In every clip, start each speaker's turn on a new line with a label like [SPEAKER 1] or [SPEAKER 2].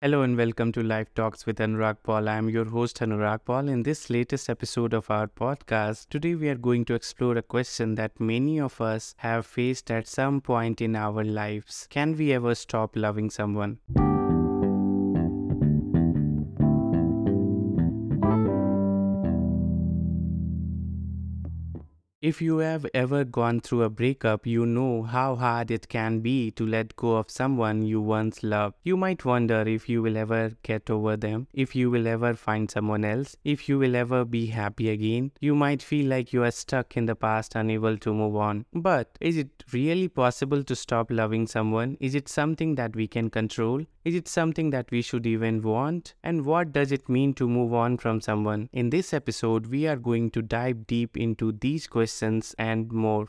[SPEAKER 1] Hello and welcome to Life Talks with Anurag Paul. I am your host Anurag Paul. In this latest episode of our podcast, today we are going to explore a question that many of us have faced at some point in our lives. Can we ever stop loving someone? If you have ever gone through a breakup, you know how hard it can be to let go of someone you once loved. You might wonder if you will ever get over them, if you will ever find someone else, if you will ever be happy again. You might feel like you are stuck in the past, unable to move on. But is it really possible to stop loving someone? Is it something that we can control? Is it something that we should even want? And what does it mean to move on from someone? In this episode, we are going to dive deep into these questions and more.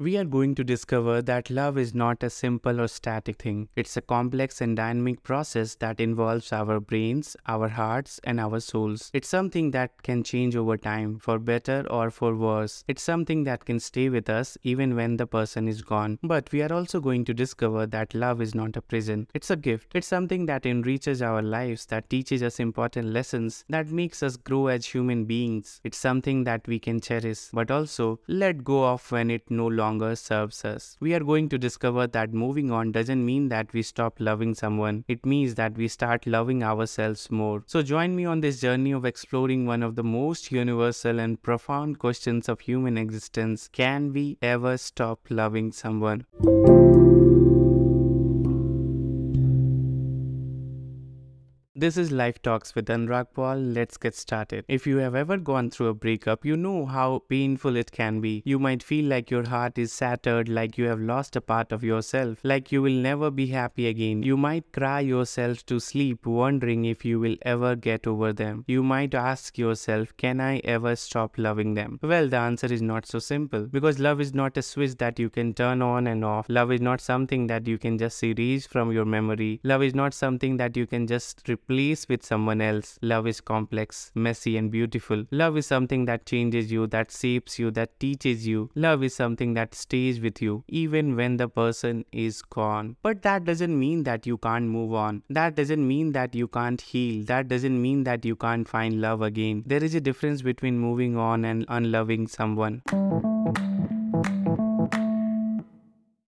[SPEAKER 1] We are going to discover that love is not a simple or static thing. It's a complex and dynamic process that involves our brains, our hearts, and our souls. It's something that can change over time, for better or for worse. It's something that can stay with us even when the person is gone. But we are also going to discover that love is not a prison. It's a gift. It's something that enriches our lives, that teaches us important lessons, that makes us grow as human beings. It's something that we can cherish, but also let go of when it no longer longer serves us. We are going to discover that moving on doesn't mean that we stop loving someone, it means that we start loving ourselves more. So join me on this journey of exploring one of the most universal and profound questions of human existence Can we ever stop loving someone? This is Life Talks with Anurag Paul. Let's get started. If you have ever gone through a breakup, you know how painful it can be. You might feel like your heart is shattered, like you have lost a part of yourself, like you will never be happy again. You might cry yourself to sleep, wondering if you will ever get over them. You might ask yourself, Can I ever stop loving them? Well, the answer is not so simple because love is not a switch that you can turn on and off. Love is not something that you can just erase from your memory. Love is not something that you can just place with someone else. Love is complex, messy, and beautiful. Love is something that changes you, that shapes you, that teaches you. Love is something that stays with you even when the person is gone. But that doesn't mean that you can't move on. That doesn't mean that you can't heal. That doesn't mean that you can't find love again. There is a difference between moving on and unloving someone.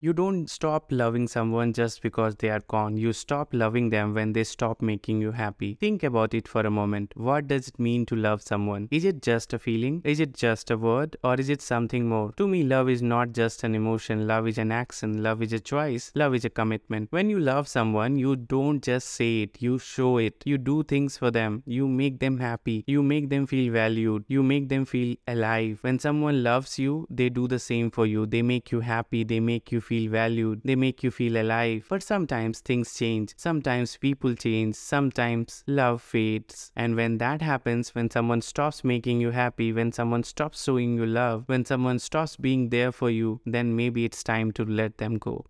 [SPEAKER 1] You don't stop loving someone just because they are gone. You stop loving them when they stop making you happy. Think about it for a moment. What does it mean to love someone? Is it just a feeling? Is it just a word? Or is it something more? To me, love is not just an emotion. Love is an action. Love is a choice. Love is a commitment. When you love someone, you don't just say it. You show it. You do things for them. You make them happy. You make them feel valued. You make them feel alive. When someone loves you, they do the same for you. They make you happy. They make you feel valued, they make you feel alive. But sometimes things change, sometimes people change, sometimes love fades. And when that happens, when someone stops making you happy, when someone stops showing you love, when someone stops being there for you, then maybe it's time to let them go.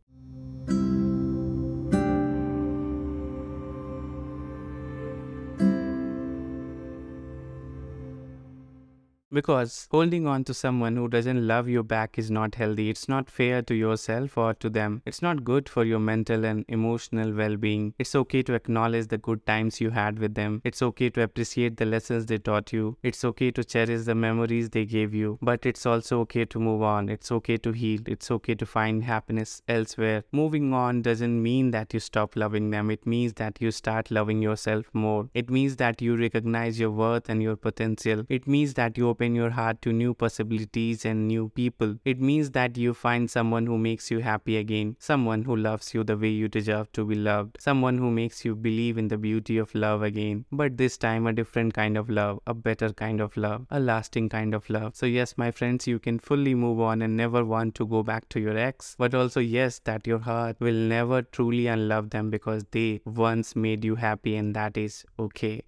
[SPEAKER 1] Because holding on to someone who doesn't love you back is not healthy. It's not fair to yourself or to them. It's not good for your mental and emotional well being. It's okay to acknowledge the good times you had with them. It's okay to appreciate the lessons they taught you. It's okay to cherish the memories they gave you. But it's also okay to move on. It's okay to heal. It's okay to find happiness elsewhere. Moving on doesn't mean that you stop loving them. It means that you start loving yourself more. It means that you recognize your worth and your potential. It means that you open your heart to new possibilities and new people. It means that you find someone who makes you happy again, someone who loves you the way you deserve to be loved, someone who makes you believe in the beauty of love again. But this time, a different kind of love, a better kind of love, a lasting kind of love. So, yes, my friends, you can fully move on and never want to go back to your ex, but also, yes, that your heart will never truly unlove them because they once made you happy, and that is okay.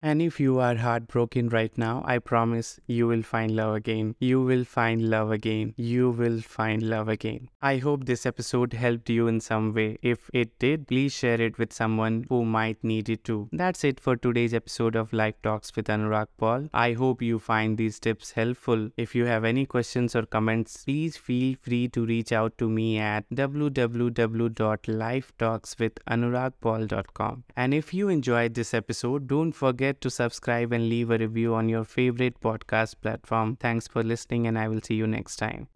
[SPEAKER 1] And if you are heartbroken right now, I promise you will find love again. You will find love again. You will find love again. I hope this episode helped you in some way. If it did, please share it with someone who might need it too. That's it for today's episode of Life Talks with Anurag Paul. I hope you find these tips helpful. If you have any questions or comments, please feel free to reach out to me at www.lifetalkswithanuragpaul.com. And if you enjoyed this episode, don't forget to subscribe and leave a review on your favorite podcast platform. Thanks for listening, and I will see you next time.